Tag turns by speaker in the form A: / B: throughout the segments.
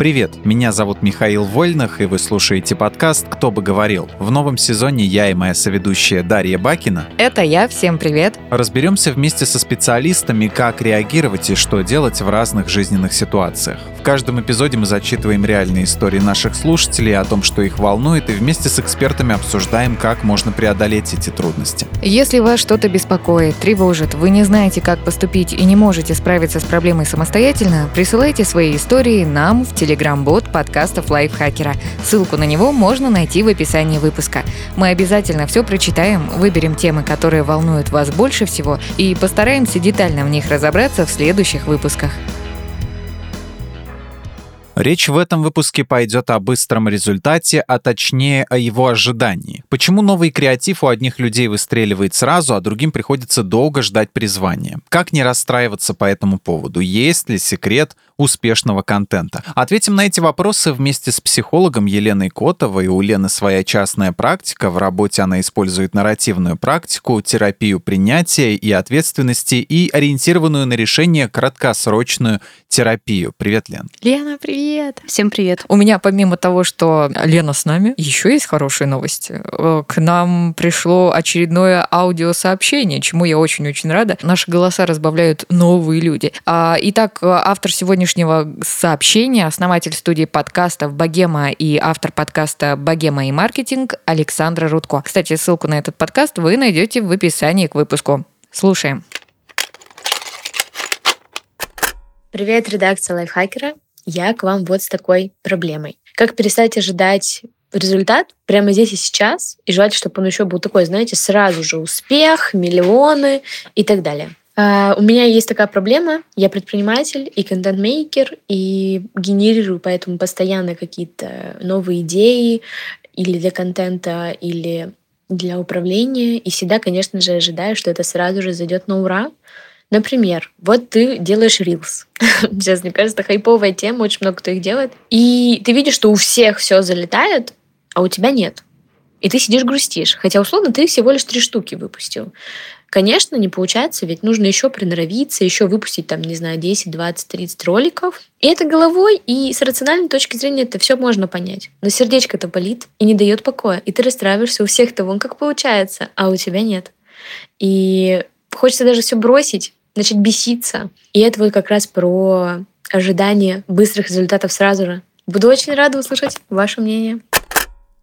A: Привет, меня зовут Михаил Вольных, и вы слушаете подкаст «Кто бы говорил». В новом сезоне я и моя соведущая Дарья Бакина.
B: Это я, всем привет.
A: Разберемся вместе со специалистами, как реагировать и что делать в разных жизненных ситуациях. В каждом эпизоде мы зачитываем реальные истории наших слушателей о том, что их волнует, и вместе с экспертами обсуждаем, как можно преодолеть эти трудности.
B: Если вас что-то беспокоит, тревожит, вы не знаете, как поступить и не можете справиться с проблемой самостоятельно, присылайте свои истории нам в телефон телеграм-бот подкастов Лайфхакера. Ссылку на него можно найти в описании выпуска. Мы обязательно все прочитаем, выберем темы, которые волнуют вас больше всего и постараемся детально в них разобраться в следующих выпусках.
A: Речь в этом выпуске пойдет о быстром результате, а точнее о его ожидании. Почему новый креатив у одних людей выстреливает сразу, а другим приходится долго ждать призвания? Как не расстраиваться по этому поводу? Есть ли секрет успешного контента? Ответим на эти вопросы вместе с психологом Еленой Котовой. У Лены своя частная практика. В работе она использует нарративную практику, терапию принятия и ответственности и ориентированную на решение краткосрочную терапию. Привет, Лен.
B: Лена, привет.
C: Всем привет.
B: У меня помимо того, что Лена с нами, еще есть хорошие новости. Э, к нам пришло очередное аудиосообщение, чему я очень-очень рада. Наши голоса разбавляют новые люди. А, итак, автор сегодняшнего сегодняшнего сообщения основатель студии подкастов «Богема» и автор подкаста «Богема и маркетинг» Александра Рудко. Кстати, ссылку на этот подкаст вы найдете в описании к выпуску. Слушаем.
C: Привет, редакция Лайфхакера. Я к вам вот с такой проблемой. Как перестать ожидать результат прямо здесь и сейчас, и желать, чтобы он еще был такой, знаете, сразу же успех, миллионы и так далее. Uh, у меня есть такая проблема. Я предприниматель и контент-мейкер, и генерирую поэтому постоянно какие-то новые идеи или для контента, или для управления. И всегда, конечно же, ожидаю, что это сразу же зайдет на ура. Например, вот ты делаешь рилс. Сейчас, мне кажется, хайповая тема, очень много кто их делает. И ты видишь, что у всех все залетает, а у тебя нет. И ты сидишь грустишь. Хотя, условно, ты всего лишь три штуки выпустил. Конечно, не получается, ведь нужно еще приноровиться, еще выпустить там, не знаю, 10, 20, 30 роликов. И это головой, и с рациональной точки зрения это все можно понять. Но сердечко это болит и не дает покоя. И ты расстраиваешься у всех-то вон как получается, а у тебя нет. И хочется даже все бросить, начать беситься. И это вот как раз про ожидание быстрых результатов сразу же. Буду очень рада услышать ваше мнение.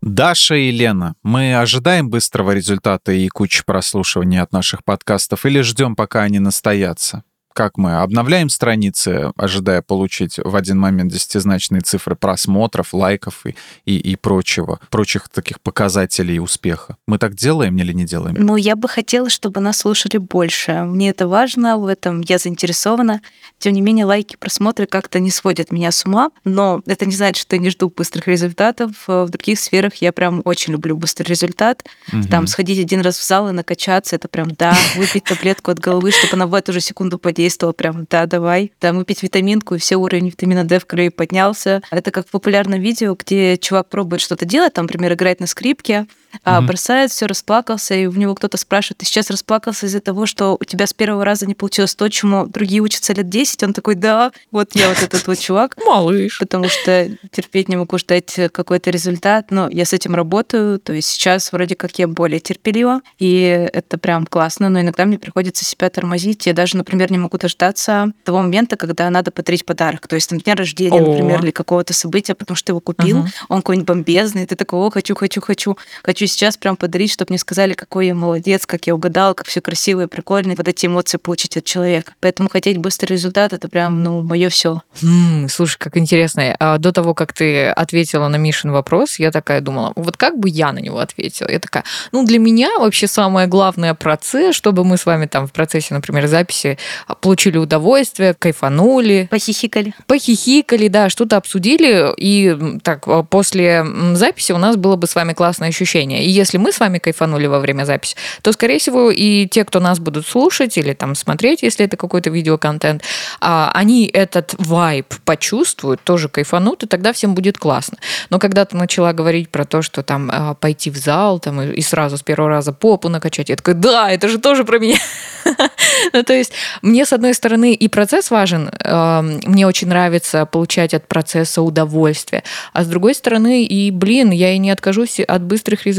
A: Даша и Лена, мы ожидаем быстрого результата и кучи прослушивания от наших подкастов или ждем, пока они настоятся? Как мы обновляем страницы, ожидая получить в один момент десятизначные цифры просмотров, лайков и, и, и прочего, прочих таких показателей успеха. Мы так делаем или не делаем?
D: Ну, я бы хотела, чтобы нас слушали больше. Мне это важно, в этом я заинтересована. Тем не менее, лайки, просмотры как-то не сводят меня с ума, но это не значит, что я не жду быстрых результатов. В других сферах я прям очень люблю быстрый результат. Угу. Там сходить один раз в зал и накачаться, это прям, да, выпить таблетку от головы, чтобы она в эту же секунду подействовала подействовал прям, да, давай, там выпить витаминку, и все уровень витамина D в крови поднялся. Это как в популярном видео, где чувак пробует что-то делать, там, например, играть на скрипке, mm-hmm. бросает все, расплакался, и у него кто-то спрашивает, ты сейчас расплакался из-за того, что у тебя с первого раза не получилось то, чему другие учатся лет 10? Он такой, да, вот я вот этот вот чувак.
B: Малыш.
D: Потому что терпеть не могу ждать какой-то результат, но я с этим работаю, то есть сейчас вроде как я более терпелива, и это прям классно, но иногда мне приходится себя тормозить, я даже, например, не могу дождаться того момента, когда надо подарить подарок, то есть там дня рождения, например, или какого-то события, потому что ты его купил, угу. он какой-нибудь бомбезный, ты такой, о, хочу, хочу, хочу, хочу сейчас прям подарить, чтобы мне сказали, какой я молодец, как я угадал, как все красиво и прикольно, вот эти эмоции получить от человека. Поэтому хотеть быстрый результат это прям, ну, мое все.
B: Mm, слушай, как интересно. А до того, как ты ответила на Мишин вопрос, я такая думала, вот как бы я на него ответила? Я такая, ну, для меня вообще самое главное процесс, чтобы мы с вами там в процессе, например, записи получили удовольствие, кайфанули.
D: Похихикали.
B: Похихикали, да, что-то обсудили, и так после записи у нас было бы с вами классное ощущение. И если мы с вами кайфанули во время записи, то, скорее всего, и те, кто нас будут слушать или там смотреть, если это какой-то видеоконтент, а, они этот вайб почувствуют, тоже кайфанут, и тогда всем будет классно. Но когда ты начала говорить про то, что там а, пойти в зал там, и сразу с первого раза попу накачать, я такая, да, это же тоже про меня. ну, то есть мне с одной стороны, и процесс важен. Эм, мне очень нравится получать от процесса удовольствие. А с другой стороны, и, блин, я и не откажусь от быстрых результатов.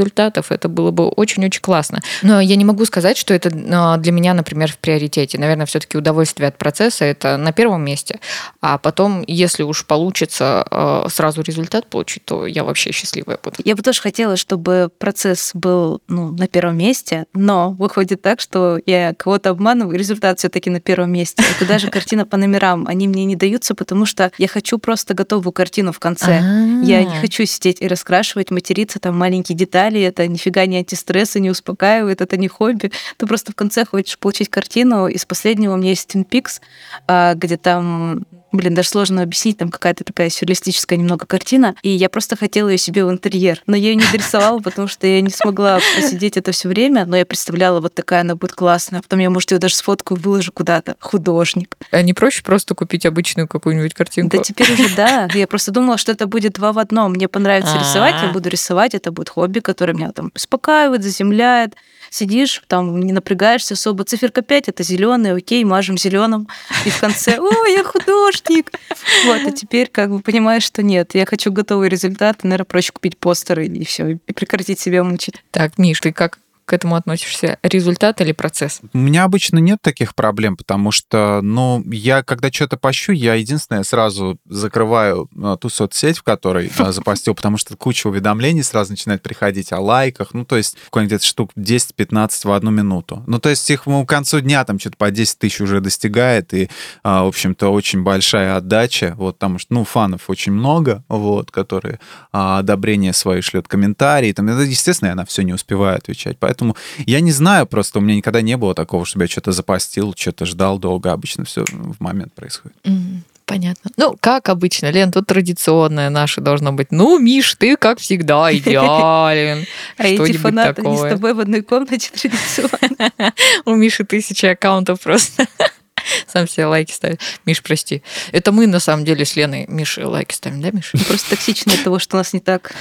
B: Это было бы очень-очень классно. Но я не могу сказать, что это э, для меня, например, в приоритете. Наверное, все-таки удовольствие от процесса это на первом месте. А потом, если уж получится э, сразу результат получить, то я вообще счастливая буду.
D: Я бы тоже хотела, чтобы процесс был ну, на первом месте, но выходит так, что я кого-то обманываю, результат все-таки на первом месте. Это даже картина по номерам. Они мне не даются, потому что я хочу просто готовую картину в конце. Я не хочу сидеть и раскрашивать, материться, там маленькие детали. Это нифига не антистресс и не успокаивает, это не хобби. Ты просто в конце хочешь получить картину. Из последнего у меня есть Twin Peaks, а, где там Блин, даже сложно объяснить, там какая-то такая сюрреалистическая немного картина. И я просто хотела ее себе в интерьер. Но я ее не дорисовала, потому что я не смогла посидеть это все время. Но я представляла, вот такая она будет классная. Потом я, может, ее даже сфоткаю, выложу куда-то. Художник.
B: А не проще просто купить обычную какую-нибудь картинку?
D: Да теперь уже да. Я просто думала, что это будет два в одном. Мне понравится рисовать, я буду рисовать. Это будет хобби, которое меня там успокаивает, заземляет сидишь, там не напрягаешься особо. Циферка 5 это зеленый, окей, мажем зеленым. И в конце, о, я художник. Вот, а теперь как бы понимаешь, что нет, я хочу готовый результат, наверное, проще купить постеры и все, и прекратить себя мучить.
B: Так, Миш, ты как к этому относишься? Результат или процесс?
A: У меня обычно нет таких проблем, потому что, ну, я когда что-то пощу, я единственное сразу закрываю а, ту соцсеть, в которой а, запостил, потому что куча уведомлений сразу начинает приходить о лайках, ну, то есть какой-нибудь штук 10-15 в одну минуту. Ну, то есть их ну, к концу дня там что-то по 10 тысяч уже достигает, и, а, в общем-то, очень большая отдача, вот, потому что, ну, фанов очень много, вот, которые а, одобрение свои шлет, комментарии, там, это, естественно, я на все не успеваю отвечать, поэтому Поэтому я не знаю, просто у меня никогда не было такого, чтобы я что-то запостил, что-то ждал долго. Обычно все в момент происходит.
B: Понятно. Ну, как обычно, Лен, тут традиционное наше должно быть. Ну, Миш, ты, как всегда, идеален.
D: А эти фанаты не с тобой в одной комнате традиционно.
B: У Миши тысяча аккаунтов просто. Сам себе лайки ставит. Миш, прости. Это мы, на самом деле, с Леной Миши лайки ставим, да, Миш?
D: Просто токсично от того, что у нас не так.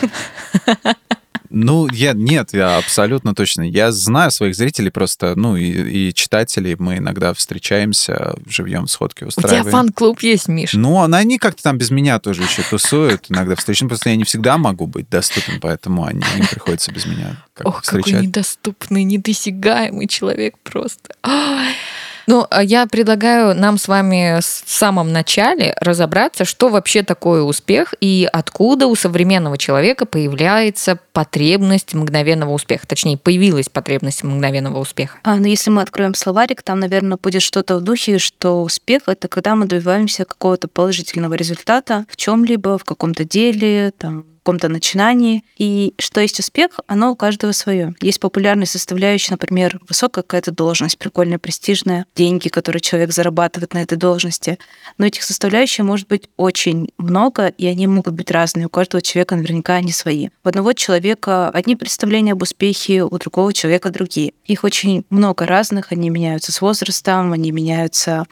A: Ну, я нет, я абсолютно точно. Я знаю своих зрителей просто, ну, и, и читателей. Мы иногда встречаемся, живьем сходки устраиваем.
B: У тебя фан-клуб есть, Миш?
A: Ну, они как-то там без меня тоже еще тусуют. Иногда встречаем. Просто я не всегда могу быть доступен, поэтому они, им приходится без меня как
B: Ох,
A: встречать.
B: какой недоступный, недосягаемый человек просто. Ай. Ну, а я предлагаю нам с вами в самом начале разобраться, что вообще такое успех и откуда у современного человека появляется потребность мгновенного успеха. Точнее, появилась потребность мгновенного успеха.
D: А, ну если мы откроем словарик, там, наверное, будет что-то в духе, что успех — это когда мы добиваемся какого-то положительного результата в чем либо в каком-то деле, там, каком-то начинании. И что есть успех, оно у каждого свое. Есть популярные составляющие, например, высокая какая-то должность, прикольная, престижная, деньги, которые человек зарабатывает на этой должности. Но этих составляющих может быть очень много, и они могут быть разные. У каждого человека наверняка они свои. У одного человека одни представления об успехе, у другого человека другие. Их очень много разных, они меняются с возрастом, они меняются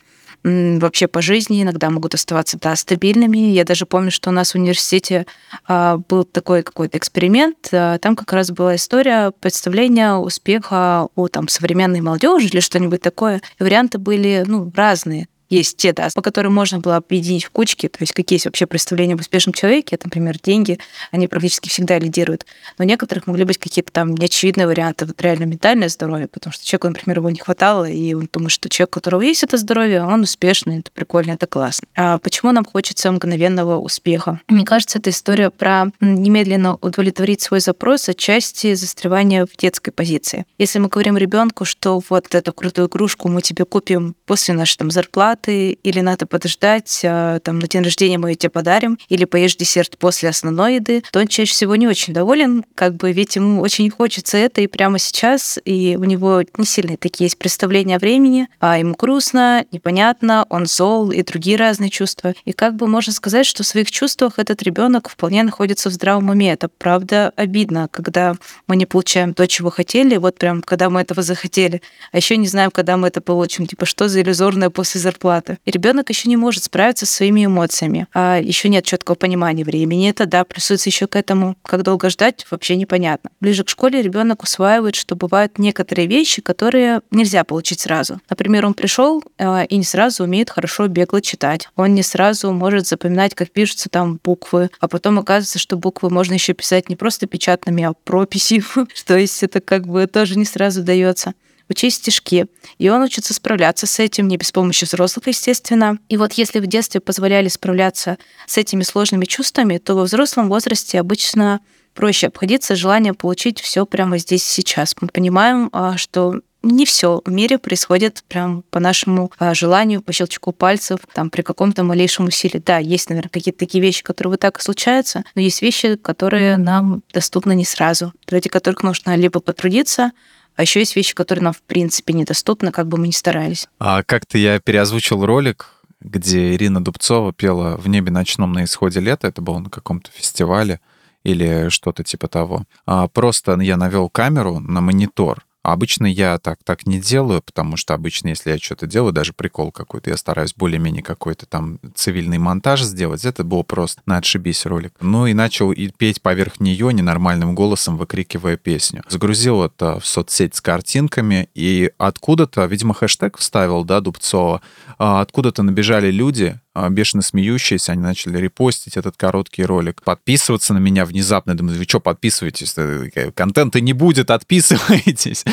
D: вообще по жизни, иногда могут оставаться да, стабильными. Я даже помню, что у нас в университете а, был такой какой-то эксперимент. А, там как раз была история представления успеха у там, современной молодежи или что-нибудь такое. И варианты были ну, разные есть те, да, по которым можно было объединить в кучки, то есть какие есть вообще представления об успешном человеке, например, деньги, они практически всегда лидируют. Но у некоторых могли быть какие-то там неочевидные варианты, вот реально ментальное здоровье, потому что человеку, например, его не хватало, и он думает, что человек, у которого есть это здоровье, он успешный, это прикольно, это классно. А почему нам хочется мгновенного успеха? Мне кажется, это история про немедленно удовлетворить свой запрос отчасти застревания в детской позиции. Если мы говорим ребенку, что вот эту крутую игрушку мы тебе купим после нашей там зарплаты, даты, или надо подождать, а, там, на день рождения мы тебе подарим, или поешь десерт после основной еды, то он чаще всего не очень доволен, как бы, ведь ему очень хочется это и прямо сейчас, и у него не сильные такие есть представления о времени, а ему грустно, непонятно, он зол и другие разные чувства. И как бы можно сказать, что в своих чувствах этот ребенок вполне находится в здравом уме. Это правда обидно, когда мы не получаем то, чего хотели, вот прям когда мы этого захотели, а еще не знаем, когда мы это получим. Типа, что за иллюзорное после зарплаты зарплаты. И ребенок еще не может справиться со своими эмоциями. А еще нет четкого понимания времени. Это да, плюсуется еще к этому, как долго ждать, вообще непонятно. Ближе к школе ребенок усваивает, что бывают некоторые вещи, которые нельзя получить сразу. Например, он пришел э, и не сразу умеет хорошо бегло читать. Он не сразу может запоминать, как пишутся там буквы, а потом оказывается, что буквы можно еще писать не просто печатными, а прописи. То есть это как бы тоже не сразу дается учить стишки. И он учится справляться с этим не без помощи взрослых, естественно. И вот если в детстве позволяли справляться с этими сложными чувствами, то во взрослом возрасте обычно проще обходиться желанием получить все прямо здесь и сейчас. Мы понимаем, а, что не все в мире происходит прям по нашему а, желанию, по щелчку пальцев, там, при каком-то малейшем усилии. Да, есть, наверное, какие-то такие вещи, которые вот так и случаются, но есть вещи, которые нам доступны не сразу, ради которых нужно либо потрудиться, а еще есть вещи, которые нам в принципе недоступны, как бы мы ни старались.
A: А как-то я переозвучил ролик, где Ирина Дубцова пела «В небе ночном на исходе лета». Это было на каком-то фестивале или что-то типа того. А просто я навел камеру на монитор, обычно я так, так не делаю, потому что обычно, если я что-то делаю, даже прикол какой-то, я стараюсь более-менее какой-то там цивильный монтаж сделать. Это было просто на отшибись ролик. Ну и начал и петь поверх нее ненормальным голосом, выкрикивая песню. Загрузил это в соцсеть с картинками, и откуда-то, видимо, хэштег вставил, да, Дубцова, а откуда-то набежали люди, бешено смеющиеся, они начали репостить этот короткий ролик, подписываться на меня внезапно. думаю, вы что подписываетесь? Э, контента не будет, отписывайтесь.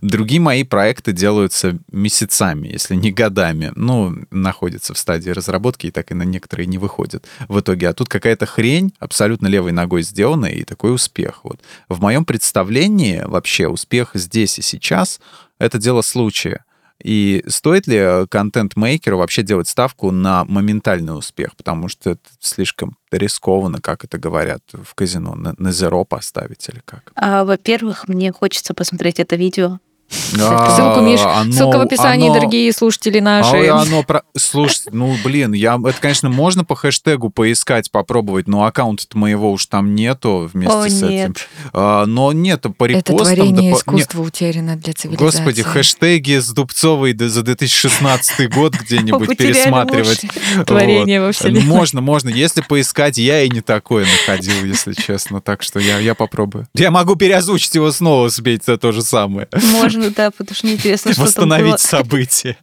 A: Другие мои проекты делаются месяцами, если не годами. Ну, находятся в стадии разработки, и так и на некоторые не выходят в итоге. А тут какая-то хрень абсолютно левой ногой сделана, и такой успех. Вот. В моем представлении вообще успех здесь и сейчас — это дело случая. И стоит ли э, контент-мейкеру вообще делать ставку на моментальный успех? Потому что это слишком рискованно, как это говорят в казино, на, на зеро поставить или как?
D: А, во-первых, мне хочется посмотреть это видео.
B: А, ссылку, Миш, оно, ссылка в описании, оно, дорогие слушатели наши.
A: А оно, про... Слушайте, ну, блин, я, это, конечно, можно по хэштегу поискать, попробовать, но аккаунта моего уж там нету вместе О, с нет. этим. А, но нет, по репостам...
B: Это творение да, искусства не... утеряно для цивилизации.
A: Господи, хэштеги с Дубцовой за 2016 год где-нибудь пересматривать.
B: Творение во вселенной.
A: Можно, можно. Если поискать, я и не такое находил, если честно. Так что я, я попробую. Я могу переозвучить его снова, сбить за то же самое.
D: Можно ну да, потому что неинтересно, что
A: Восстановить там было. события.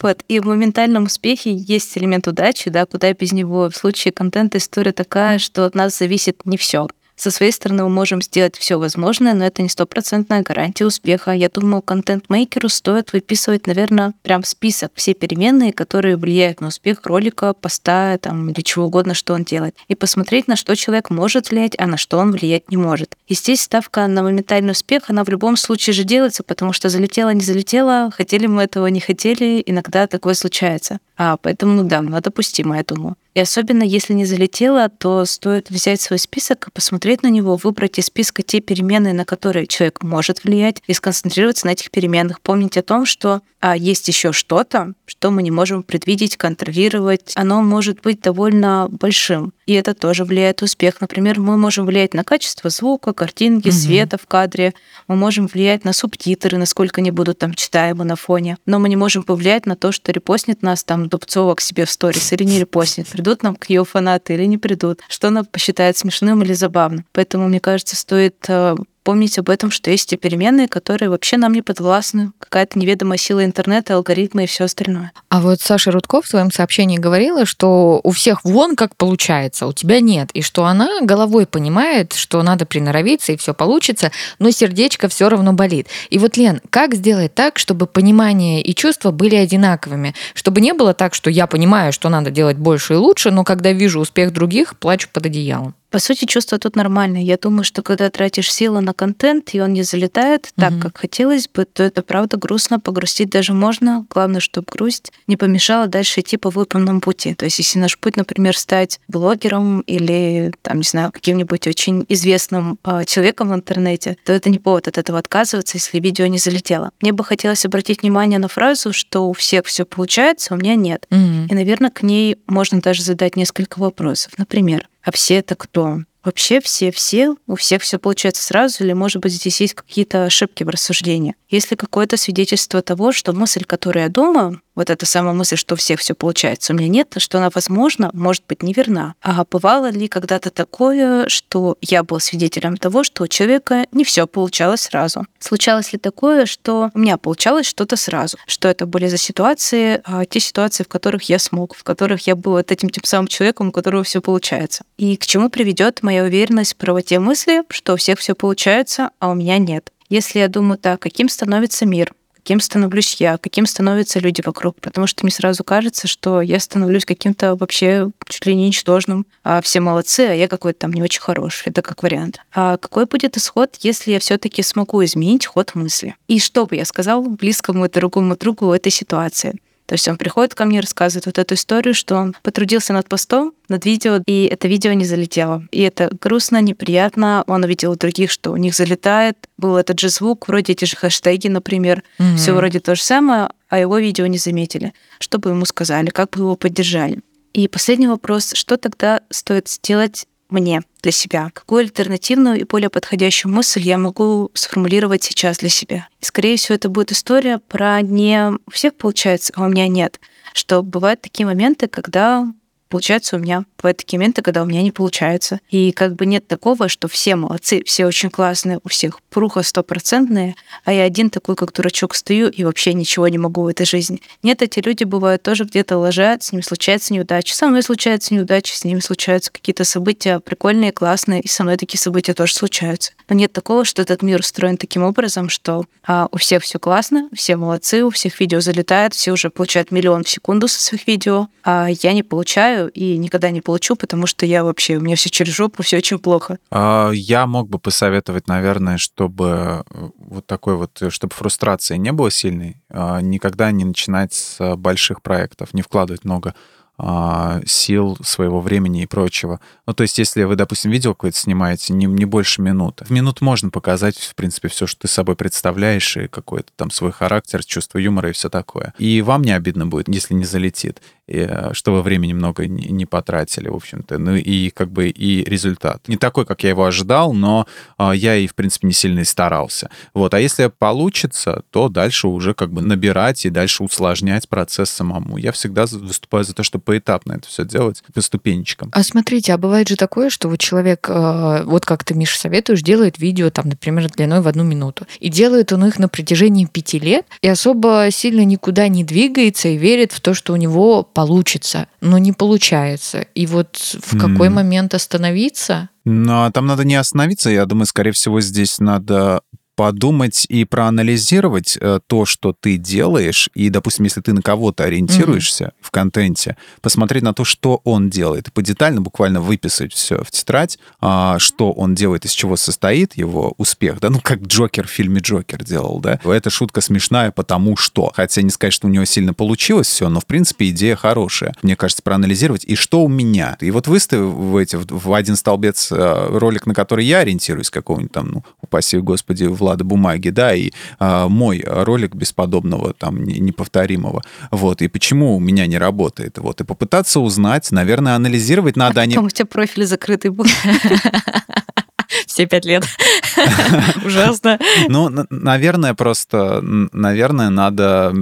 D: Вот. И в моментальном успехе есть элемент удачи, да, куда без него. В случае контента история такая, что от нас зависит не все. Со своей стороны мы можем сделать все возможное, но это не стопроцентная гарантия успеха. Я думаю, контент-мейкеру стоит выписывать, наверное, прям список все переменные, которые влияют на успех ролика, поста там, или чего угодно, что он делает. И посмотреть, на что человек может влиять, а на что он влиять не может. И здесь ставка на моментальный успех, она в любом случае же делается, потому что залетела, не залетела, хотели мы этого, не хотели, иногда такое случается. А, поэтому, ну да, ну, допустимо, я думаю. И особенно если не залетело, то стоит взять свой список посмотреть на него, выбрать из списка те переменные, на которые человек может влиять, и сконцентрироваться на этих переменных. Помнить о том, что а, есть еще что-то, что мы не можем предвидеть, контролировать. Оно может быть довольно большим. И это тоже влияет на успех. Например, мы можем влиять на качество звука, картинки, угу. света в кадре. Мы можем влиять на субтитры, насколько они будут там читаемы на фоне. Но мы не можем повлиять на то, что репостнет нас там Дубцова к себе в сторис или не репостнет придут нам к ее фанаты или не придут, что она посчитает смешным или забавным. Поэтому, мне кажется, стоит э, помнить об этом, что есть те переменные, которые вообще нам не подвластны. Какая-то неведомая сила интернета, алгоритмы и все остальное.
B: А вот Саша Рудков в своем сообщении говорила, что у всех вон как получается, у тебя нет. И что она головой понимает, что надо приноровиться и все получится, но сердечко все равно болит. И вот, Лен, как сделать так, чтобы понимание и чувства были одинаковыми? Чтобы не было так, что я понимаю, что надо делать больше и лучше, но когда вижу успех других, плачу под одеялом.
D: По сути, чувство тут нормальное. Я думаю, что когда тратишь силы на контент, и он не залетает так, mm-hmm. как хотелось бы, то это правда грустно. Погрустить даже можно. Главное, чтобы грусть не помешала дальше идти по выбранному пути. То есть, если наш путь, например, стать блогером или, там, не знаю, каким-нибудь очень известным э, человеком в интернете, то это не повод от этого отказываться, если видео не залетело. Мне бы хотелось обратить внимание на фразу, что у всех все получается, у меня нет. Mm-hmm. И, наверное, к ней можно даже задать несколько вопросов. Например, а все это кто? Вообще все-все, у всех все получается сразу, или, может быть, здесь есть какие-то ошибки в рассуждении? Есть ли какое-то свидетельство того, что мысль, которую я думаю, вот эта самая мысль, что у всех все получается, у меня нет, что она, возможно, может быть неверна. А бывало ли когда-то такое, что я был свидетелем того, что у человека не все получалось сразу? Случалось ли такое, что у меня получалось что-то сразу? Что это были за ситуации, а, те ситуации, в которых я смог, в которых я был вот этим тем самым человеком, у которого все получается? И к чему приведет моя уверенность в правоте мысли, что у всех все получается, а у меня нет? Если я думаю так, каким становится мир? Каким становлюсь я, каким становятся люди вокруг. Потому что мне сразу кажется, что я становлюсь каким-то вообще чуть ли не ничтожным. А все молодцы, а я какой-то там не очень хороший. Это как вариант. А какой будет исход, если я все таки смогу изменить ход мысли? И что бы я сказал близкому и дорогому другу этой ситуации? То есть он приходит ко мне, рассказывает вот эту историю, что он потрудился над постом, над видео, и это видео не залетело. И это грустно, неприятно. Он увидел у других, что у них залетает. Был этот же звук, вроде эти же хэштеги, например. Mm-hmm. Все вроде то же самое, а его видео не заметили. Что бы ему сказали, как бы его поддержали? И последний вопрос, что тогда стоит сделать мне для себя? Какую альтернативную и более подходящую мысль я могу сформулировать сейчас для себя? И, скорее всего, это будет история про не у всех получается, а у меня нет. Что бывают такие моменты, когда получается у меня. Бывают такие моменты, когда у меня не получается. И как бы нет такого, что все молодцы, все очень классные, у всех пруха стопроцентные, а я один такой, как дурачок, стою и вообще ничего не могу в этой жизни. Нет, эти люди бывают тоже где-то лажают, с ними случается неудача. Со мной случаются неудачи, с ними случаются какие-то события прикольные, классные, и со мной такие события тоже случаются. Но нет такого, что этот мир устроен таким образом, что а, у всех все классно, все молодцы, у всех видео залетает, все уже получают миллион в секунду со своих видео, а я не получаю, получаю и никогда не получу, потому что я вообще, у меня все через жопу, все очень плохо.
A: А, я мог бы посоветовать, наверное, чтобы э, вот такой вот, э, чтобы фрустрации не было сильной, а, никогда не начинать с больших проектов, не вкладывать много а, сил, своего времени и прочего. Ну, то есть, если вы, допустим, видео какое-то снимаете, не, не больше минуты. В минут можно показать, в принципе, все, что ты собой представляешь, и какой-то там свой характер, чувство юмора и все такое. И вам не обидно будет, если не залетит, э, что вы времени много не, потратили, в общем-то. Ну, и как бы и результат. Не такой, как я его ожидал, но а, я и, в принципе, не сильно и старался. Вот. А если получится, то дальше уже как бы набирать и дальше усложнять процесс самому. Я всегда выступаю за то, чтобы поэтапно это все делать, по ступенечкам.
B: А смотрите, а бывает же такое, что вот человек, э, вот как ты, Миша, советуешь, делает видео, там, например, длиной в одну минуту. И делает он их на протяжении пяти лет, и особо сильно никуда не двигается и верит в то, что у него получится, но не получается. И вот в какой mm. момент остановиться?
A: Ну, а там надо не остановиться, я думаю, скорее всего, здесь надо подумать и проанализировать э, то, что ты делаешь, и, допустим, если ты на кого-то ориентируешься mm-hmm. в контенте, посмотреть на то, что он делает, и подетально буквально выписать все в тетрадь, а, что он делает, из чего состоит его успех, да, ну, как Джокер в фильме Джокер делал, да. Эта шутка смешная, потому что, хотя не сказать, что у него сильно получилось все, но, в принципе, идея хорошая. Мне кажется, проанализировать, и что у меня. И вот выставить в один столбец э, ролик, на который я ориентируюсь, какого-нибудь там, ну, упаси господи, Влад Влада Бумаги, да, и а, мой ролик бесподобного, там, неповторимого. Вот, и почему у меня не работает. Вот, и попытаться узнать, наверное, анализировать надо.
D: А они... у тебя профиль закрытый был.
B: все пять лет. Ужасно.
A: Ну, наверное, просто, наверное, надо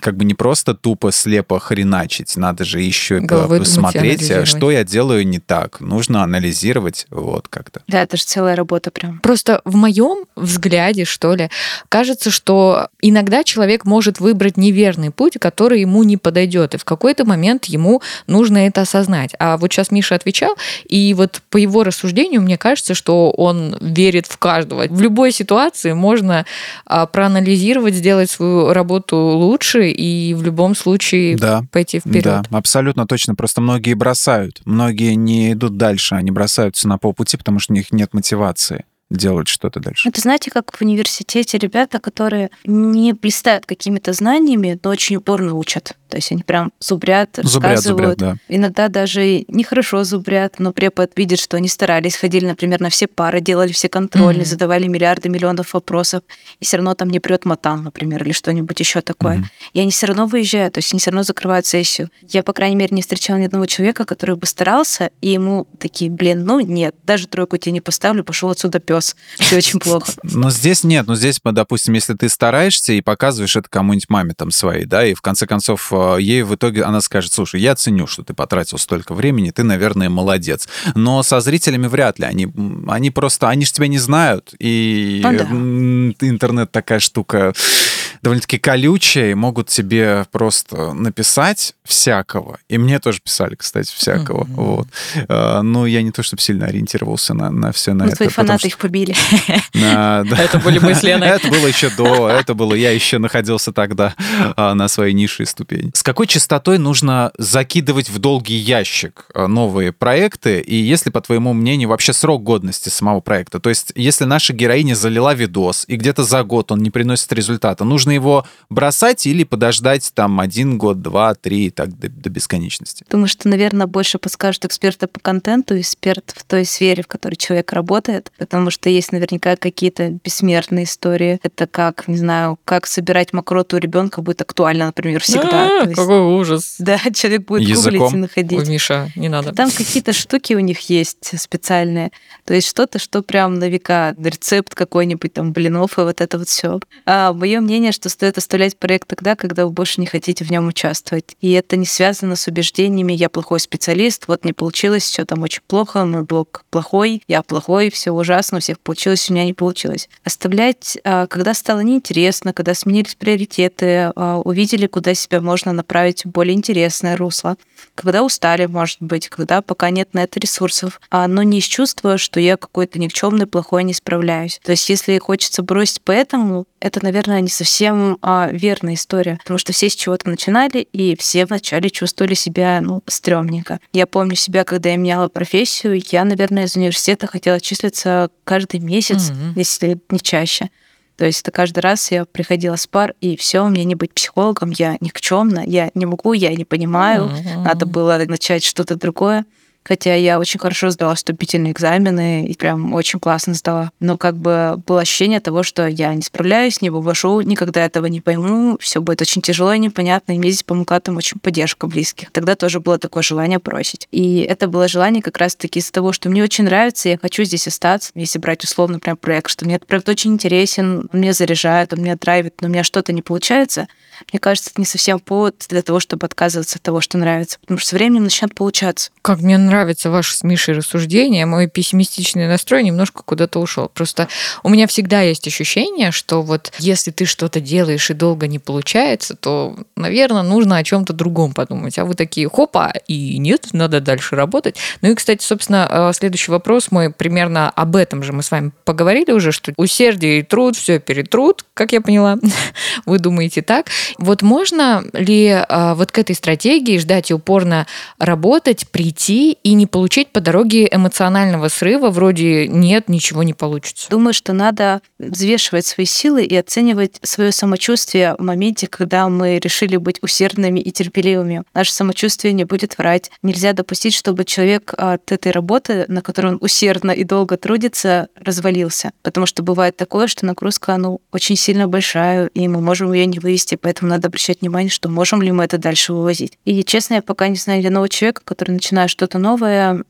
A: как бы не просто тупо слепо хреначить, надо же еще посмотреть, что я делаю не так. Нужно анализировать вот как-то.
D: Да, это же целая работа прям.
B: Просто в моем взгляде, что ли, кажется, что иногда человек может выбрать неверный путь, который ему не подойдет, и в какой-то момент ему нужно это осознать. А вот сейчас Миша отвечал, и вот по его рассуждению мне кажется, что он верит в каждого. В любой ситуации можно а, проанализировать, сделать свою работу лучше и в любом случае да, пойти вперед. Да,
A: абсолютно точно. Просто многие бросают. Многие не идут дальше, они бросаются на полпути, потому что у них нет мотивации делать что-то дальше.
D: Это знаете, как в университете ребята, которые не блистают какими-то знаниями, но очень упорно учат. То есть они прям зубрят, зубрят рассказывают. Зубрят, да. Иногда даже нехорошо зубрят, но препод видит, что они старались, ходили, например, на все пары, делали все контрольные, mm-hmm. задавали миллиарды, миллионов вопросов, и все равно там не прет матан, например, или что-нибудь еще такое. Mm-hmm. И они все равно выезжают, то есть они все равно закрывают сессию. Я, по крайней мере, не встречала ни одного человека, который бы старался, и ему такие, блин, ну нет, даже тройку тебе не поставлю, пошел отсюда пес. Все очень плохо.
A: Но здесь нет, но здесь, допустим, если ты стараешься и показываешь это кому-нибудь маме там своей, да, и в конце концов то ей в итоге она скажет, слушай, я ценю, что ты потратил столько времени, ты, наверное, молодец. Но со зрителями вряд ли. Они, они просто, они же тебя не знают. И
D: Ну да.
A: интернет такая штука довольно-таки колючая, и могут тебе просто написать всякого. И мне тоже писали, кстати, всякого.
B: Мгм.
A: Вот. А, Ну, я не то, чтобы сильно ориентировался на, на все на
D: Ну,
A: это.
D: твои фанаты
A: что-
D: их побили.
A: А, да.
B: Это были мы с Леной.
A: Это было еще до, это было, я еще находился тогда а, на своей низшей ступени. С какой частотой нужно закидывать в долгий ящик а, новые проекты? И если, по твоему мнению, вообще срок годности самого проекта? То есть, если наша героиня залила видос, и где-то за год он не приносит результата, нужно его бросать или подождать там один год, два, три, и так до, до бесконечности?
D: Думаю, что, наверное, больше подскажут эксперты по контенту, эксперт в той сфере, в которой человек работает, потому что есть наверняка какие-то бессмертные истории. Это как, не знаю, как собирать мокроту у ребенка будет актуально, например, всегда.
B: А,
D: есть,
B: Какой ужас.
D: Да, человек будет
A: Языком.
D: гуглить и
B: Ой,
D: находить.
B: Миша, не надо.
D: Там какие-то штуки у них есть специальные. То есть что-то, что прям на века. Рецепт какой-нибудь там блинов и вот это вот все. А мое мнение, что стоит оставлять проект тогда, когда вы больше не хотите в нем участвовать. И это не связано с убеждениями «я плохой специалист, вот не получилось, все там очень плохо, мой блог плохой, я плохой, все ужасно, у всех получилось, у меня не получилось». Оставлять, а, когда стало неинтересно, когда сменились приоритеты, а, увидели, куда себя можно направить в более интересное русло, когда устали, может быть, когда пока нет на это ресурсов, а, но не из чувства, что я какой-то никчемный, плохой, не справляюсь. То есть, если хочется бросить поэтому, это, наверное, не совсем а, верная история, потому что все с чего-то начинали, и все вначале чувствовали себя, ну, стрёмненько. Я помню себя, когда я меняла профессию, я, наверное, из университета хотела числиться каждый месяц,
B: Мгм.
D: если не чаще. То есть это каждый раз я приходила с пар, и все, мне не быть психологом, я никчемна, я не могу, я не понимаю,
B: Мгм.
D: надо было начать что-то другое. Хотя я очень хорошо сдала вступительные экзамены и прям очень классно сдала. Но как бы было ощущение того, что я не справляюсь, не вывожу, никогда этого не пойму, все будет очень тяжело и непонятно, и мне здесь помогла там очень поддержка близких. Тогда тоже было такое желание бросить. И это было желание как раз-таки из того, что мне очень нравится, я хочу здесь остаться, если брать условно прям проект, что мне этот проект очень интересен, он меня заряжает, он меня драйвит, но у меня что-то не получается, мне кажется, это не совсем повод для того, чтобы отказываться от того, что нравится. Потому что со временем начнет получаться.
B: Как мне нравится ваше с Мишей рассуждение, мой пессимистичный настрой немножко куда-то ушел. Просто у меня всегда есть ощущение, что вот если ты что-то делаешь и долго не получается, то, наверное, нужно о чем-то другом подумать. А вы такие, хопа, и нет, надо дальше работать. Ну и, кстати, собственно, э, следующий вопрос мой примерно об этом же мы с вами поговорили уже, что усердие и труд все перетрут, как я поняла. Вы думаете так? Вот можно ли а, вот к этой стратегии ждать и упорно работать, прийти и не получить по дороге эмоционального срыва, вроде нет, ничего не получится?
D: Думаю, что надо взвешивать свои силы и оценивать свое самочувствие в моменте, когда мы решили быть усердными и терпеливыми. Наше самочувствие не будет врать. Нельзя допустить, чтобы человек от этой работы, на которой он усердно и долго трудится, развалился. Потому что бывает такое, что нагрузка, ну, очень сильно большая, и мы можем ее не вывести, поэтому надо обращать внимание, что можем ли мы это дальше вывозить. И, честно, я пока не знаю ни одного человека, который начинает что-то новое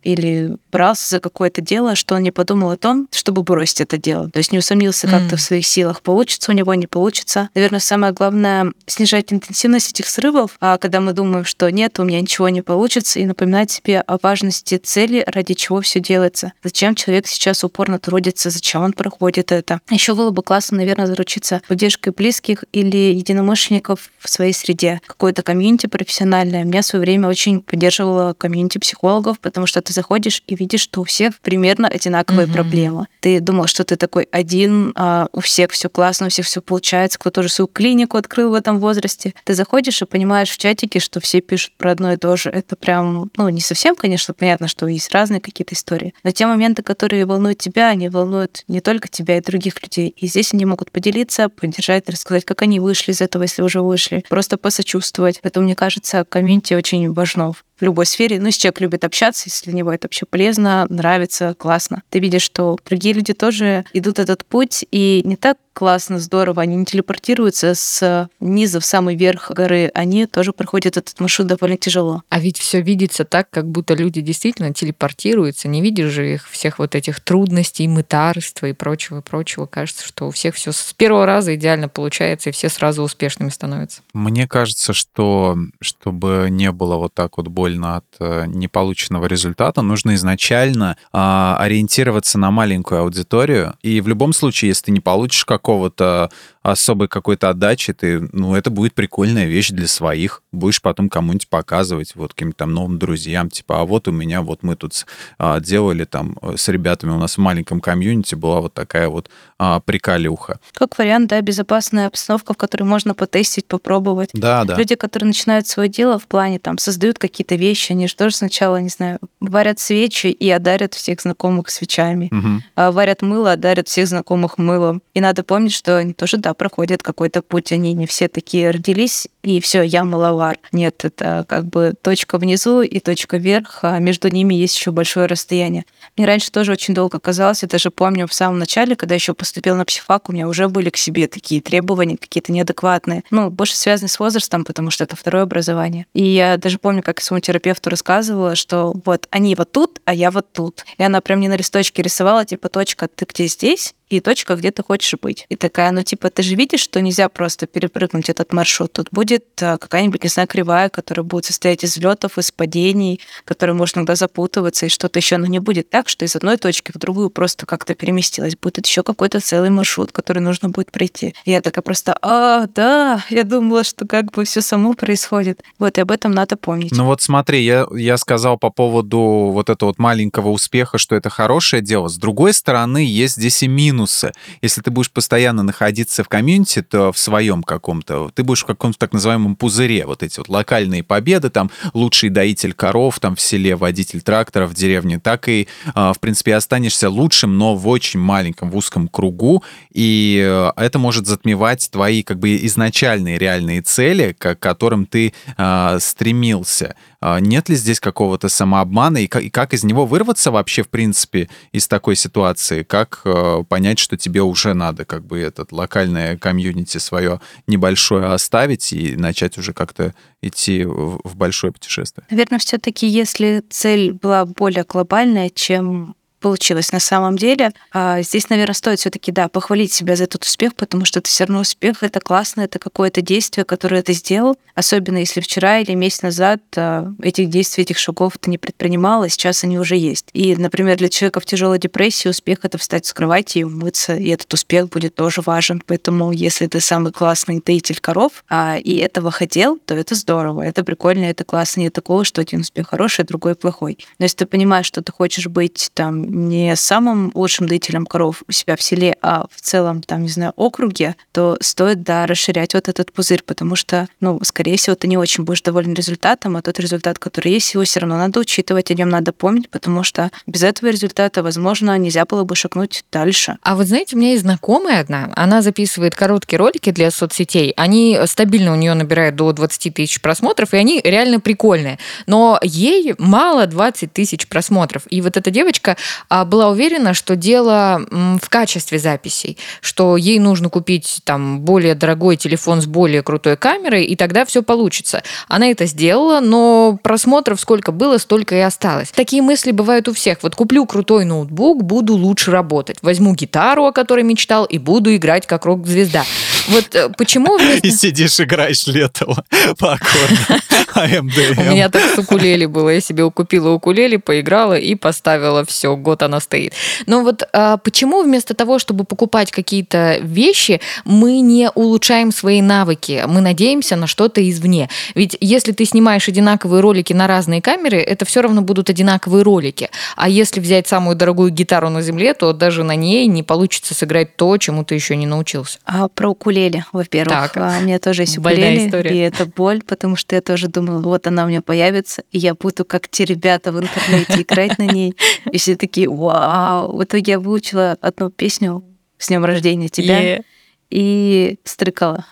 D: или брался за какое-то дело, что он не подумал о том, чтобы бросить это дело. То есть не усомнился как-то
B: М.
D: в своих силах, получится у него, не получится. Наверное, самое главное — снижать интенсивность этих срывов, а когда мы думаем, что нет, у меня ничего не получится, и напоминать себе о важности цели, ради чего все делается. Зачем человек сейчас упорно трудится, зачем он проходит это. Еще было бы классно, наверное, заручиться поддержкой близких или единомышленников в своей среде. Какое-то комьюнити профессиональное. Меня в свое время очень поддерживало комьюнити психологов, потому что ты заходишь и видишь, что у всех примерно одинаковые
B: Мгм.
D: проблемы. Ты думал, что ты такой один, а у всех все классно, у всех все получается, кто тоже свою клинику открыл в этом возрасте. Ты заходишь и понимаешь в чатике, что все пишут про одно и то же. Это прям, ну, не совсем, конечно, понятно, что есть разные какие-то истории. Но те моменты, которые волнуют тебя, они волнуют не только тебя и других людей. И здесь они могут поделиться, поддержать, рассказать, как они вышли из этого, если уже вышли, просто посочувствовать. Поэтому, мне кажется, комьюнити очень важно в любой сфере. Ну, если человек любит общаться, если для него это вообще полезно, нравится, классно. Ты видишь, что другие люди тоже идут этот путь, и не так классно, здорово, они не телепортируются с низа в самый верх горы, они тоже проходят этот маршрут довольно тяжело.
B: А ведь все видится так, как будто люди действительно телепортируются. Не видишь же их всех вот этих трудностей, мытарства и прочего, и прочего. Кажется, что у всех все с первого раза идеально получается, и все сразу успешными становятся.
A: Мне кажется, что чтобы не было вот так вот больно от э, неполученного результата, нужно изначально э, ориентироваться на маленькую аудиторию. И в любом случае, если ты не получишь какого-то особой какой-то отдачи, ты, ну, это будет прикольная вещь для своих. Будешь потом кому-нибудь показывать, вот каким-то там новым друзьям, типа, а вот у меня, вот мы тут а, делали там э, с ребятами, у нас в маленьком комьюнити была вот такая вот а, приколюха.
D: Как вариант, да, безопасная обстановка, в которой можно потестить, попробовать.
A: Да, да.
D: Люди, которые начинают свое дело в плане, там, создают какие-то вещи, они же тоже сначала, не знаю, варят свечи и одарят всех знакомых свечами.
A: Мгм.
D: А варят мыло, одарят всех знакомых мылом. И надо помнить, что они тоже, да, проходят какой-то путь. Они не все такие родились, и все, я маловар. Нет, это как бы точка внизу и точка вверх, а между ними есть еще большое расстояние. Мне раньше тоже очень долго казалось, я даже помню в самом начале, когда еще поступил на психфак, у меня уже были к себе такие требования какие-то неадекватные. Ну, больше связаны с возрастом, потому что это второе образование. И я даже помню, как своему терапевту рассказывала, что вот они вот тут, а я вот тут. И она прям мне на листочке рисовала, типа, точка, ты где здесь, и точка, где ты хочешь быть. И такая, ну, типа, ты же видишь, что нельзя просто перепрыгнуть этот маршрут. Тут будет а, какая-нибудь, не знаю, кривая, которая будет состоять из взлетов, из падений, которая может иногда запутываться и что-то еще, но не будет так, что из одной точки в другую просто как-то переместилась. Будет еще какой-то целый маршрут, который нужно будет пройти. И я такая просто, а, да, я думала, что как бы все само происходит. Вот, и об этом надо помнить.
A: Ну вот смотри, я, я сказал по поводу вот этого вот маленького успеха, что это хорошее дело. С другой стороны, есть здесь и минусы. Если ты будешь постоянно находиться в комьюнити, то в своем каком-то, ты будешь в каком-то так называемом пузыре. Вот эти вот локальные победы, там лучший доитель коров, там в селе водитель трактора в деревне, так и, а, в принципе, останешься лучшим, но в очень маленьком, в узком кругу, и э, это может затмевать твои как бы изначальные реальные цели, к которым ты а, стремился. А Нет ли здесь какого-то самообмана, и как, и как из него вырваться вообще, в принципе, из такой ситуации? Как э, понять, что тебе уже надо как бы этот локальное комьюнити свое небольшое оставить и начать уже как-то идти в, в большое путешествие?
D: Наверное, все-таки, если цель была более глобальная, чем получилось на самом деле. А здесь, наверное, стоит все-таки, да, похвалить себя за этот успех, потому что это все равно успех, это классно, это какое-то действие, которое ты сделал, особенно если вчера или месяц назад а, этих действий, этих шагов ты не предпринимал, а сейчас они уже есть. И, например, для человека в тяжелой депрессии успех это встать с кровати и умыться, и этот успех будет тоже важен. Поэтому, если ты самый классный доитель коров а, и этого хотел, то это здорово, это прикольно, это классно. Нет такого, что один успех хороший, а другой плохой. Но если ты понимаешь, что ты хочешь быть там не самым лучшим доителем коров у себя в селе, а в целом, там, не знаю, округе, то стоит, да, расширять вот этот пузырь, потому что, ну, скорее всего, ты не очень будешь доволен результатом, а тот результат, который есть, его все равно надо учитывать, о нем надо помнить, потому что без этого результата, возможно, нельзя было бы шагнуть дальше.
B: А вот знаете, у меня есть знакомая одна, она записывает короткие ролики для соцсетей, они стабильно у нее набирают до 20 тысяч просмотров, и они реально прикольные. Но ей мало 20 тысяч просмотров. И вот эта девочка была уверена, что дело в качестве записей, что ей нужно купить там более дорогой телефон с более крутой камерой, и тогда все получится. Она это сделала, но просмотров сколько было, столько и осталось. Такие мысли бывают у всех. Вот куплю крутой ноутбук, буду лучше работать. Возьму гитару, о которой мечтал, и буду играть как рок-звезда. Вот э, почему вместо...
A: И сидишь, играешь Летова по аккордам. АМДМ.
B: У меня так с укулеле было. Я себе купила укулеле, поиграла и поставила все. Год она стоит. Но вот а, почему вместо того, чтобы покупать какие-то вещи, мы не улучшаем свои навыки? Мы надеемся на что-то извне. Ведь если ты снимаешь одинаковые ролики на разные камеры, это все равно будут одинаковые ролики. А если взять самую дорогую гитару на земле, то даже на ней не получится сыграть то, чему ты еще не научился.
D: А про укулеле, во-первых.
B: Так.
D: А, у меня тоже есть
B: Больная
D: укулеле,
B: история.
D: и это боль, потому что я тоже думала, вот она у меня появится, и я буду как те ребята в интернете играть на ней. И все такие, вау. В итоге я выучила одну песню с днем рождения тебя и стрыкала.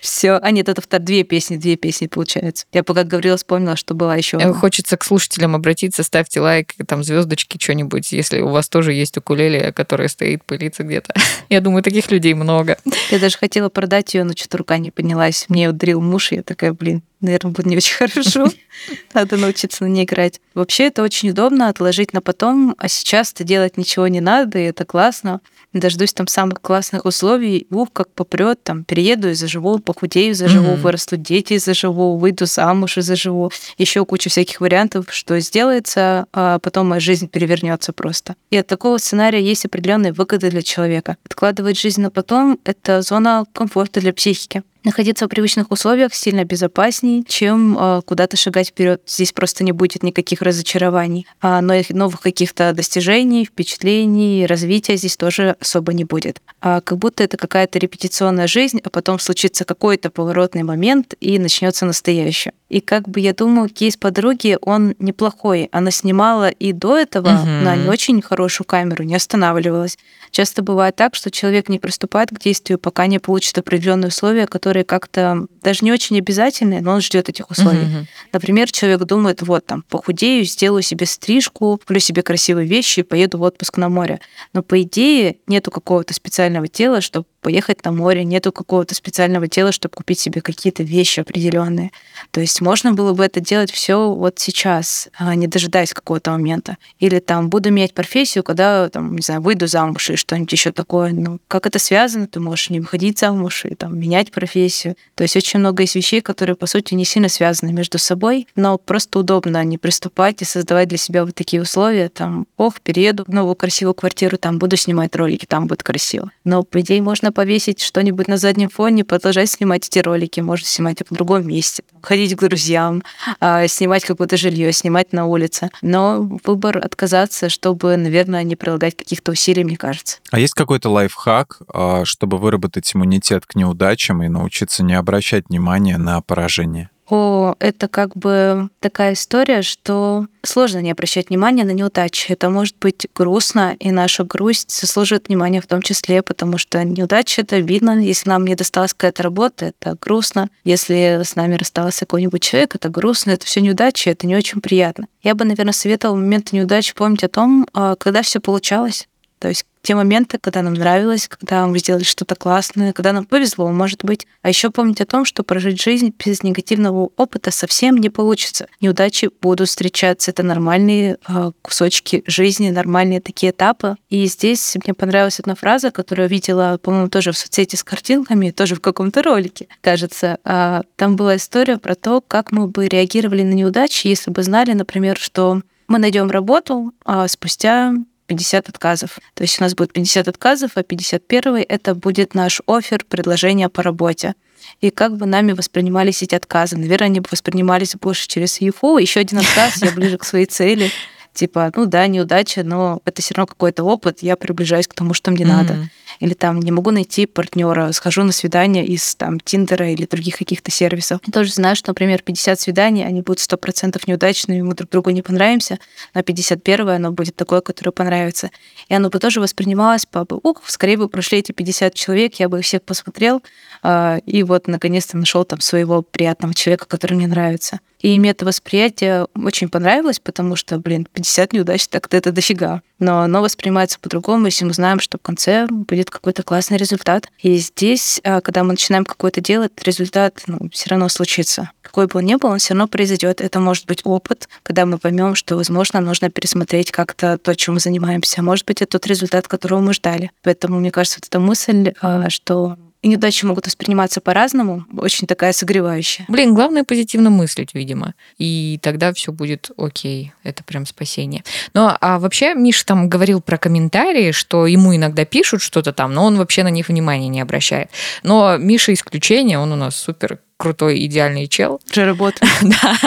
D: Все. А нет, это две песни, две песни получается. Я пока говорила, вспомнила, что была еще.
B: Э, хочется к слушателям обратиться, ставьте лайк, там звездочки, что-нибудь, если у вас тоже есть укулеле, которая стоит, пылится где-то. Я думаю, таких людей много.
D: Я даже хотела продать ее, но что-то рука не поднялась. Мне ударил муж, и я такая, блин, наверное, будет не очень хорошо. Надо научиться на ней играть. Вообще это очень удобно отложить на потом, а сейчас-то делать ничего не надо, и это классно дождусь там самых классных условий, ух, как попрет, там, перееду и заживу, похудею заживу, mm-hmm. вырастут дети и заживу, выйду замуж и заживу. Еще куча всяких вариантов, что сделается, а потом моя жизнь перевернется просто. И от такого сценария есть определенные выгоды для человека. Откладывать жизнь на потом — это зона комфорта для психики находиться в привычных условиях сильно безопаснее, чем э, куда-то шагать вперед. Здесь просто не будет никаких разочарований. А новых каких-то достижений, впечатлений, развития здесь тоже особо не будет. А как будто это какая-то репетиционная жизнь, а потом случится какой-то поворотный момент и начнется настоящее. И как бы я думаю, кейс подруги, он неплохой. Она снимала и до этого угу. на не очень хорошую камеру, не останавливалась. Часто бывает так, что человек не приступает к действию, пока не получит определенные условия, которые как-то даже не очень обязательные, но он ждет этих условий. Угу. Например, человек думает, вот там, похудею, сделаю себе стрижку, куплю себе красивые вещи и поеду в отпуск на море. Но по идее нету какого-то специального тела, чтобы поехать на море, нету какого-то специального тела, чтобы купить себе какие-то вещи определенные. То есть можно было бы это делать все вот сейчас, а не дожидаясь какого-то момента. Или там буду менять профессию, когда там, не знаю, выйду замуж и что-нибудь еще такое. Ну, как это связано? Ты можешь не выходить замуж и там менять профессию. То есть очень много есть вещей, которые, по сути, не сильно связаны между собой, но просто удобно не приступать и создавать для себя вот такие условия. Там, ох, перееду в новую красивую квартиру, там буду снимать ролики, там будет красиво. Но, по идее, можно можно повесить что-нибудь на заднем фоне, продолжать снимать эти ролики, можно снимать в другом месте, ходить к друзьям, а, снимать какое-то жилье, снимать на улице. Но выбор отказаться, чтобы, наверное, не прилагать каких-то усилий, мне кажется.
A: А есть какой-то лайфхак, а, чтобы выработать иммунитет к неудачам и научиться не обращать внимания на поражение?
D: О, это как бы такая история, что сложно не обращать внимания на неудачи. Это может быть грустно, и наша грусть заслуживает внимания в том числе, потому что неудача — это видно. Если нам не досталась какая-то работа, это грустно. Если с нами расстался какой-нибудь человек, это грустно. Это все неудачи, это не очень приятно. Я бы, наверное, советовала в момент неудачи помнить о том, а, когда все получалось. То есть те моменты, когда нам нравилось, когда мы сделали что-то классное, когда нам повезло, может быть. А еще помнить о том, что прожить жизнь без негативного опыта совсем не получится. Неудачи будут встречаться. Это нормальные э, кусочки жизни, нормальные такие этапы. И здесь мне понравилась одна фраза, которую я видела, по-моему, тоже в соцсети с картинками, тоже в каком-то ролике, кажется. А, там была история про то, как мы бы реагировали на неудачи, если бы знали, например, что мы найдем работу а спустя 50 отказов. То есть у нас будет 50 отказов, а 51 это будет наш офер, предложение по работе. И как бы нами воспринимались эти отказы? Наверное, они бы воспринимались больше через ЮФО. Еще один отказ, я ближе к своей цели. Типа, ну да, неудача, но это все равно какой-то опыт, я приближаюсь к тому, что мне mm-hmm. надо или там не могу найти партнера, схожу на свидание из там Тиндера или других каких-то сервисов. Я тоже знаю, что, например, 50 свиданий, они будут 100% неудачными, мы друг другу не понравимся, на 51 оно будет такое, которое понравится. И оно бы тоже воспринималось по ух, скорее бы прошли эти 50 человек, я бы их всех посмотрел, и вот наконец-то нашел там своего приятного человека, который мне нравится. И мне это восприятие очень понравилось, потому что, блин, 50 неудач, так-то это дофига. Но оно воспринимается по-другому, если мы знаем, что в конце будет какой-то классный результат. И здесь, а, когда мы начинаем какое-то делать, результат ну, все равно случится. Какой бы он ни был, он все равно произойдет. Это может быть опыт, когда мы поймем, что, возможно, нужно пересмотреть как-то то, чем мы занимаемся. Может быть, это тот результат, которого мы ждали. Поэтому, мне кажется, вот эта мысль, а, что и неудачи могут восприниматься по-разному, очень такая согревающая.
B: Блин, главное позитивно мыслить, видимо. И тогда все будет окей. Это прям спасение. Ну, а вообще Миша там говорил про комментарии, что ему иногда пишут что-то там, но он вообще на них внимания не обращает. Но Миша исключение, он у нас супер крутой, идеальный чел.
D: Уже работает.
B: да.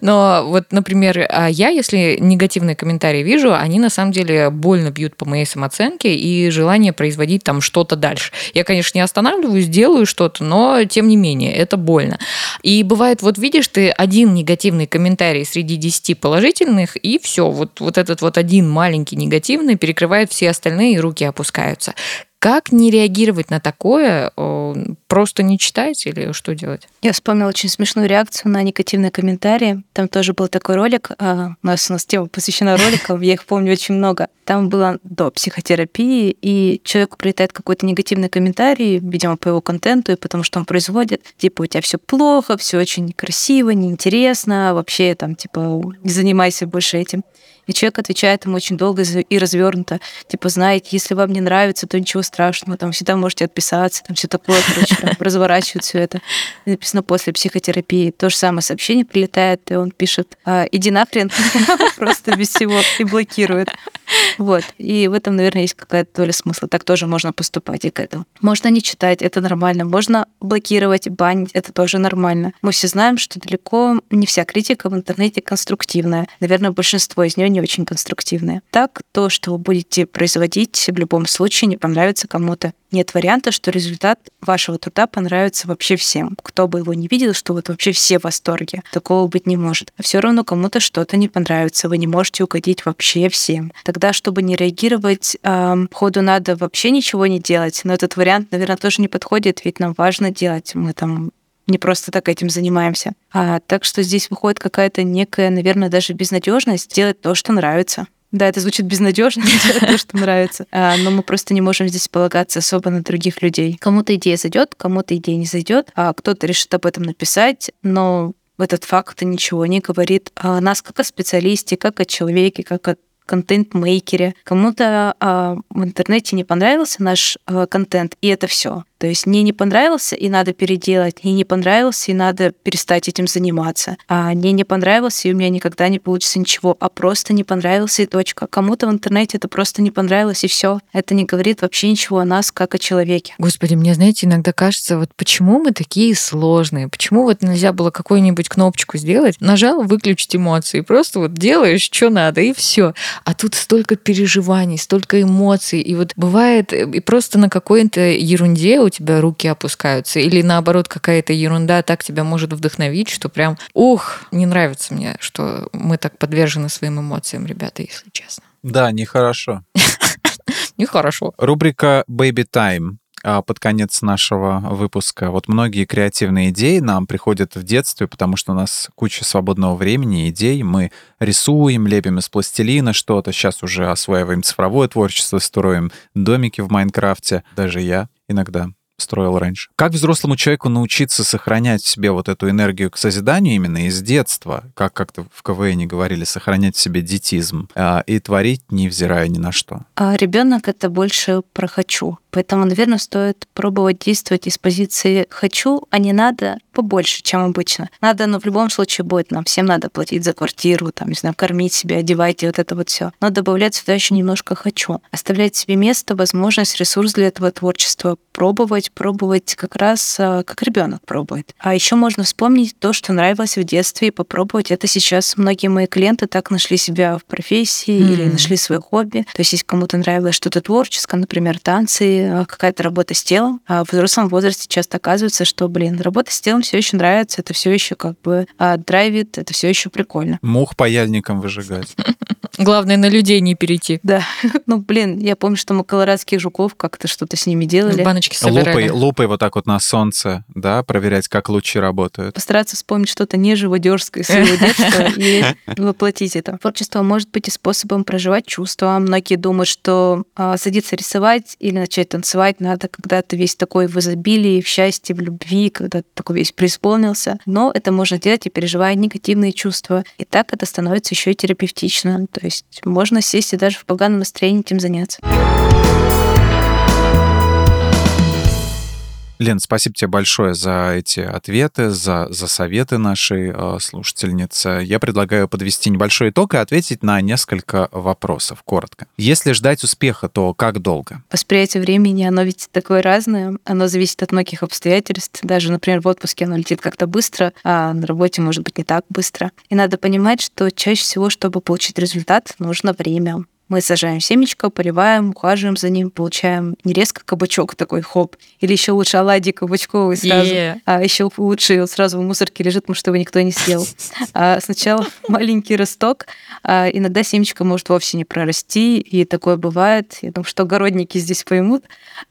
B: Но вот, например, а я, если негативные комментарии вижу, они на самом деле больно бьют по моей самооценке и желание производить там что-то дальше. Я, конечно, не останавливаюсь, делаю что-то, но тем не менее, это больно. И бывает, вот видишь, ты один негативный комментарий среди десяти положительных, и все, вот, вот этот вот один маленький негативный перекрывает все остальные, и руки опускаются Как не реагировать на такое? Просто не читать или что делать?
D: Я вспомнила очень смешную реакцию на негативные комментарии. Там тоже был такой ролик. А, у нас у нас тема посвящена роликам, я их помню очень много. Там было до психотерапии, и человеку прилетает какой-то негативный комментарий, видимо, по его контенту и потому что он производит. Типа, у тебя все плохо, все очень красиво, неинтересно, вообще там, типа, не занимайся больше этим. И человек отвечает ему очень долго и развернуто. Типа, знаете, если вам не нравится, то ничего страшного, там всегда можете отписаться, там все такое, короче, разворачивают все это. И написано после психотерапии. То же самое сообщение прилетает, и он пишет, а, иди нахрен, просто без всего, и блокирует. Вот. И в этом, наверное, есть какая-то доля смысла. Так тоже можно поступать и к этому. Можно не читать, это нормально. Можно блокировать, банить, это тоже нормально. Мы все знаем, что далеко не вся критика в интернете конструктивная. Наверное, большинство из нее не очень конструктивные. Так, то, что вы будете производить, в любом случае не понравится кому-то. Нет варианта, что результат вашего труда понравится вообще всем. Кто бы его не видел, что вот вообще все в восторге. Такого быть не может. Все равно кому-то что-то не понравится. Вы не можете угодить вообще всем. Тогда, чтобы не реагировать, э, ходу надо вообще ничего не делать. Но этот вариант, наверное, тоже не подходит, ведь нам важно делать. Мы там не просто так этим занимаемся. А, так что здесь выходит какая-то некая, наверное, даже безнадежность делать то, что нравится. Да, это звучит безнадежно, то, что нравится. А, но мы просто не можем здесь полагаться особо на других людей. Кому-то идея зайдет, кому-то идея не зайдет, а кто-то решит об этом написать, но этот факт ничего не говорит о нас как о специалисте, как о человеке, как о контент-мейкере. Кому-то а, в интернете не понравился наш а, контент, и это все. То есть мне не понравился, и надо переделать, мне не понравился, и надо перестать этим заниматься. А мне не понравился, и у меня никогда не получится ничего, а просто не понравился, и точка. Кому-то в интернете это просто не понравилось, и все. Это не говорит вообще ничего о нас, как о человеке.
B: Господи, мне, знаете, иногда кажется, вот почему мы такие сложные? Почему вот нельзя было какую-нибудь кнопочку сделать, нажал, выключить эмоции, просто вот делаешь, что надо, и все. А тут столько переживаний, столько эмоций, и вот бывает, и просто на какой-то ерунде у тебя руки опускаются. Или наоборот, какая-то ерунда так тебя может вдохновить, что прям, ух, не нравится мне, что мы так подвержены своим эмоциям, ребята, если честно.
A: Да, нехорошо.
B: Нехорошо.
A: Рубрика Baby Time а, под конец нашего выпуска. Вот многие креативные идеи нам приходят в детстве, потому что у нас куча свободного времени, идей. Мы рисуем, лепим из пластилина что-то. Сейчас уже осваиваем цифровое творчество, строим домики в Майнкрафте. Даже я иногда строил раньше. Как взрослому человеку научиться сохранять в себе вот эту энергию к созиданию именно из детства, как как-то в КВН говорили, сохранять в себе детизм а, и творить, невзирая ни на что?
D: А ребенок это больше про хочу. Поэтому, наверное, стоит пробовать действовать из позиции «хочу», а не «надо» побольше, чем обычно. Надо, но в любом случае будет. Нам всем надо платить за квартиру, там, не знаю, кормить себя, одевать и вот это вот все. Но добавлять сюда еще немножко «хочу». Оставлять себе место, возможность, ресурс для этого творчества. Пробовать, пробовать как раз а, как ребенок пробует. А еще можно вспомнить то, что нравилось в детстве, и попробовать это сейчас. Многие мои клиенты так нашли себя в профессии mm. или нашли свое хобби. То есть, если кому-то нравилось что-то творческое, например, танцы, а, какая-то работа с телом. А в взрослом возрасте часто оказывается, что, блин, работа с телом все еще нравится, это все еще как бы а, драйвит, это все еще прикольно.
A: Мух паяльником выжигать.
B: Главное, на людей не перейти.
D: Да. Ну, блин, я помню, что мы колорадских жуков как-то что-то с ними делали.
B: Баночки собирали.
A: Лупой, лупой вот так вот на солнце, да, проверять, как лучи работают.
D: Постараться вспомнить что-то неживодерское своего детства и воплотить это. Творчество может быть и способом проживать чувства. Многие думают, что а, садиться рисовать или начать танцевать надо, когда ты весь такой в изобилии, в счастье, в любви, когда ты такой весь преисполнился. Но это можно делать и переживая негативные чувства. И так это становится еще и терапевтично. То есть можно сесть и даже в поганом настроении этим заняться.
A: Лен, спасибо тебе большое за эти ответы, за, за советы нашей э, слушательницы. Я предлагаю подвести небольшой итог и ответить на несколько вопросов, коротко. Если ждать успеха, то как долго?
D: Восприятие времени, оно ведь такое разное. Оно зависит от многих обстоятельств. Даже, например, в отпуске оно летит как-то быстро, а на работе, может быть, не так быстро. И надо понимать, что чаще всего, чтобы получить результат, нужно время Мы сажаем семечко, поливаем, ухаживаем за ним, получаем не резко кабачок такой хоп, или еще лучше оладьи кабачковый сразу,
B: Yeah.
D: а еще лучше он сразу в мусорке лежит, потому что его никто не съел. А сначала маленький росток, а иногда семечко может вовсе не прорасти, и такое бывает. Я думаю, что огородники здесь поймут,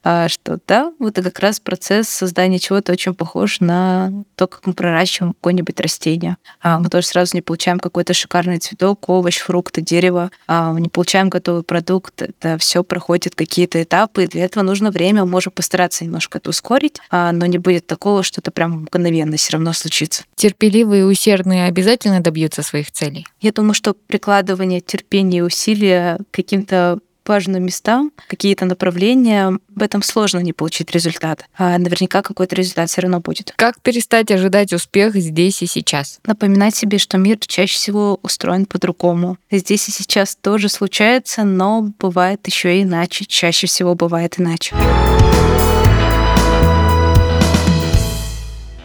D: а, что да, вот это как раз процесс создания чего-то очень похож на то, как мы проращиваем какое-нибудь растение. А мы тоже сразу не получаем какой-то шикарный цветок, овощ, фрукты, дерево, а не получаем готовый продукт. Это все проходит какие-то этапы, и для этого нужно время. Можем постараться немножко это ускорить, а, но не будет такого, что это прям мгновенно все равно случится.
B: Терпеливые и усердные обязательно добьются своих целей.
D: Я думаю, что прикладывание терпения и усилия к каким-то важным местам, какие-то направления, в этом сложно не получить результат. А наверняка какой-то результат все равно будет.
B: Как перестать ожидать успех здесь и сейчас?
D: Напоминать себе, что мир чаще всего устроен по-другому. Здесь и сейчас тоже случается, но бывает еще и иначе. Чаще всего бывает иначе.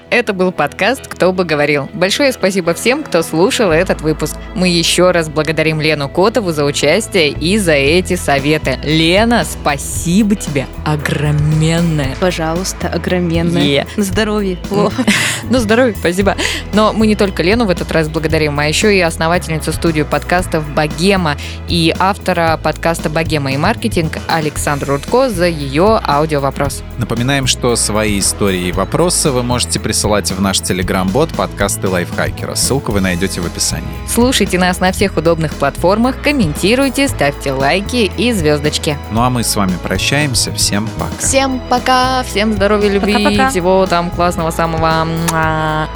B: Это был подкаст «Кто бы говорил». Большое спасибо всем, кто слушал этот выпуск. Мы еще раз благодарим Лену Котову за участие и за эти советы. Лена, спасибо тебе огроменное.
D: Пожалуйста, огроменное.
B: Е.
D: На здоровье. О.
B: Ну, здоровья, спасибо. Но мы не только Лену в этот раз благодарим, а еще и основательницу студии подкастов «Богема» и автора подкаста «Богема и маркетинг» Александру Рудко за ее аудиовопрос.
A: Напоминаем, что свои истории и вопросы вы можете присылать в наш телеграм-бот подкасты Лайфхакера. Ссылку вы найдете в описании.
B: Слушайте нас на всех удобных платформах, комментируйте, ставьте лайки и звездочки.
A: Ну а мы с вами прощаемся. Всем пока.
B: Всем пока, всем здоровья, любви,
D: Пока-пока.
B: всего там классного самого. Муа.